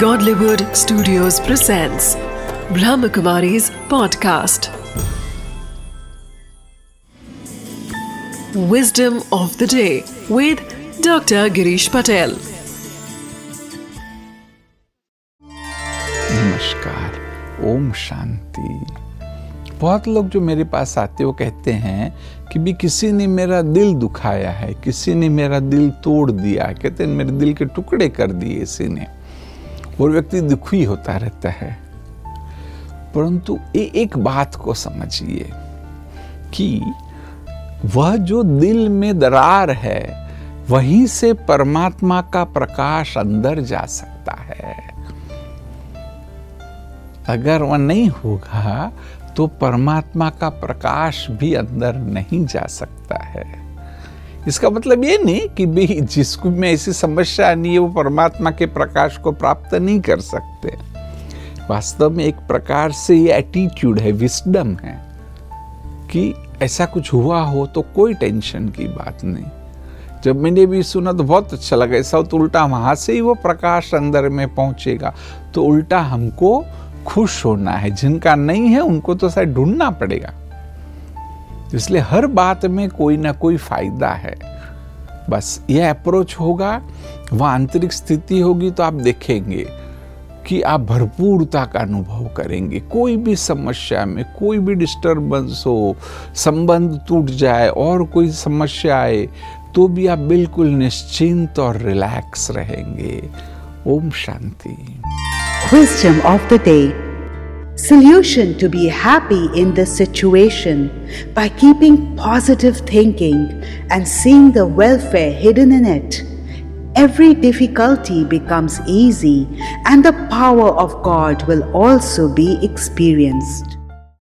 Godlywood Studios presents Brahmakumari's podcast. Wisdom of the day with Dr. Girish Patel. नमस्कार ओम शांति बहुत लोग जो मेरे पास आते वो कहते हैं कि भी किसी ने मेरा दिल दुखाया है किसी ने मेरा दिल तोड़ दिया कहते हैं मेरे दिल के टुकड़े कर दिए इसी ने और व्यक्ति दुखी होता रहता है। परंतु ये एक बात को समझिए कि वह जो दिल में दरार है, वहीं से परमात्मा का प्रकाश अंदर जा सकता है। अगर वह नहीं होगा तो परमात्मा का प्रकाश भी अंदर नहीं जा सकता है। इसका मतलब ये नहीं कि भी जिसको में ऐसी समस्या नहीं है, वो परमात्मा के प्रकाश को प्राप्त नहीं कर सकते। वास्तव में एक प्रकार से ये एटीट्यूड है विस्डम है कि ऐसा कुछ हुआ हो तो कोई टेंशन की बात नहीं। जब मैंने भी सुना तो बहुत अच्छा लगा, ऐसा तो उल्टा वहाँ से ही वो प्रकाश अंदर में पहुंचेगा। तो उल्टा हमको खुश होना है, जिनका नहीं है उनको तो शायद ढूंढना पड़ेगा। इसलिए हर बात में कोई ना कोई फ़ायदा है। बस यह अप्रोच होगा, वह आंतरिक स्थिति होगी तो आप देखेंगे कि आप भरपूरता का अनुभव करेंगे। कोई भी समस्या में, कोई भी डिस्टरबेंस हो, संबंध टूट जाए और कोई समस्या आए तो भी आप बिल्कुल निश्चिंत और रिलैक्स रहेंगे। ओम शांति। Of the day. Solution to be happy in this situation by keeping positive thinking and seeing the welfare hidden in it. Every difficulty becomes easy and the power of God will also be experienced.